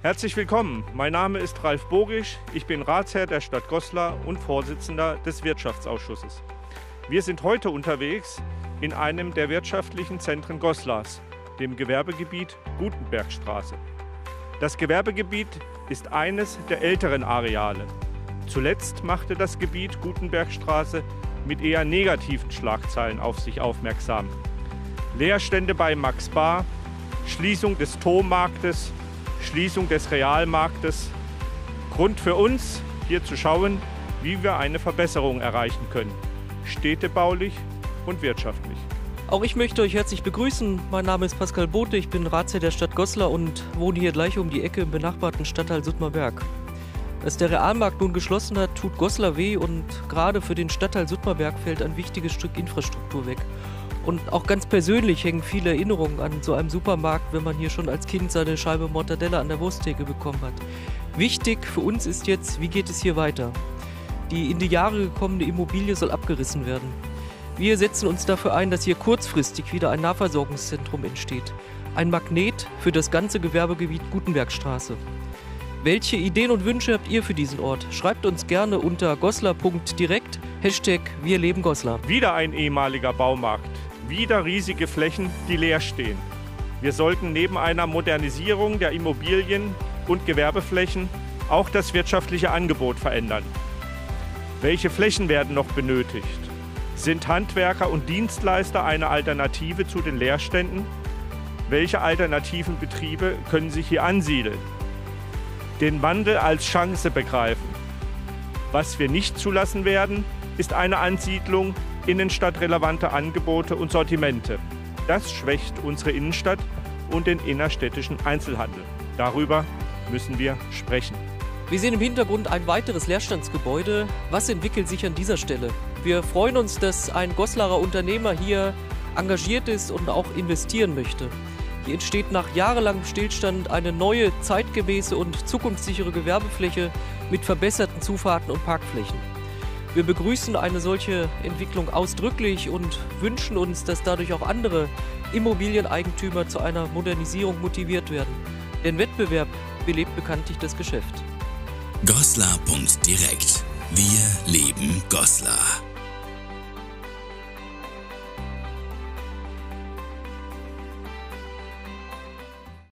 Herzlich willkommen. Mein Name ist Ralf Bogisch. Ich bin Ratsherr der Stadt Goslar und Vorsitzender des Wirtschaftsausschusses. Wir sind heute unterwegs in einem der wirtschaftlichen Zentren Goslars, dem Gewerbegebiet Gutenbergstraße. Das Gewerbegebiet ist eines der älteren Areale. Zuletzt machte das Gebiet Gutenbergstraße mit eher negativen Schlagzeilen auf sich aufmerksam. Leerstände bei Max Bar, Schließung des Tommarktes, Schließung des Realmarktes. Grund für uns, hier zu schauen, wie wir eine Verbesserung erreichen können, städtebaulich und wirtschaftlich. Auch ich möchte euch herzlich begrüßen. Mein Name ist Pascal Bote, ich bin Ratsherr der Stadt Goslar und wohne hier gleich um die Ecke im benachbarten Stadtteil Suttmerberg. Dass der Realmarkt nun geschlossen hat, tut Goslar weh und gerade für den Stadtteil Suttmerberg fällt ein wichtiges Stück Infrastruktur weg. Und auch ganz persönlich hängen viele Erinnerungen an so einem Supermarkt, wenn man hier schon als Kind seine Scheibe Mortadella an der Wursttheke bekommen hat. Wichtig für uns ist jetzt, wie geht es hier weiter? Die in die Jahre gekommene Immobilie soll abgerissen werden. Wir setzen uns dafür ein, dass hier kurzfristig wieder ein Nahversorgungszentrum entsteht. Ein Magnet für das ganze Gewerbegebiet Gutenbergstraße. Welche Ideen und Wünsche habt ihr für diesen Ort? Schreibt uns gerne unter goslar.direkt, Hashtag Wir leben Goslar. Wieder ein ehemaliger Baumarkt, wieder riesige Flächen, die leer stehen. Wir sollten neben einer Modernisierung der Immobilien und Gewerbeflächen auch das wirtschaftliche Angebot verändern. Welche Flächen werden noch benötigt? Sind Handwerker und Dienstleister eine Alternative zu den Leerständen? Welche alternativen Betriebe können sich hier ansiedeln? Den Wandel als Chance begreifen. Was wir nicht zulassen werden, ist eine Ansiedlung innenstadtrelevanter Angebote und Sortimente. Das schwächt unsere Innenstadt und den innerstädtischen Einzelhandel. Darüber müssen wir sprechen. Wir sehen im Hintergrund ein weiteres Leerstandsgebäude. Was entwickelt sich an dieser Stelle? Wir freuen uns, dass ein Goslarer Unternehmer hier engagiert ist und auch investieren möchte. Entsteht nach jahrelangem Stillstand eine neue, zeitgemäße und zukunftssichere Gewerbefläche mit verbesserten Zufahrten und Parkflächen. Wir begrüßen eine solche Entwicklung ausdrücklich und wünschen uns, dass dadurch auch andere Immobilieneigentümer zu einer Modernisierung motiviert werden. Denn Wettbewerb belebt bekanntlich das Geschäft. Goslar.direkt. Wir leben Goslar.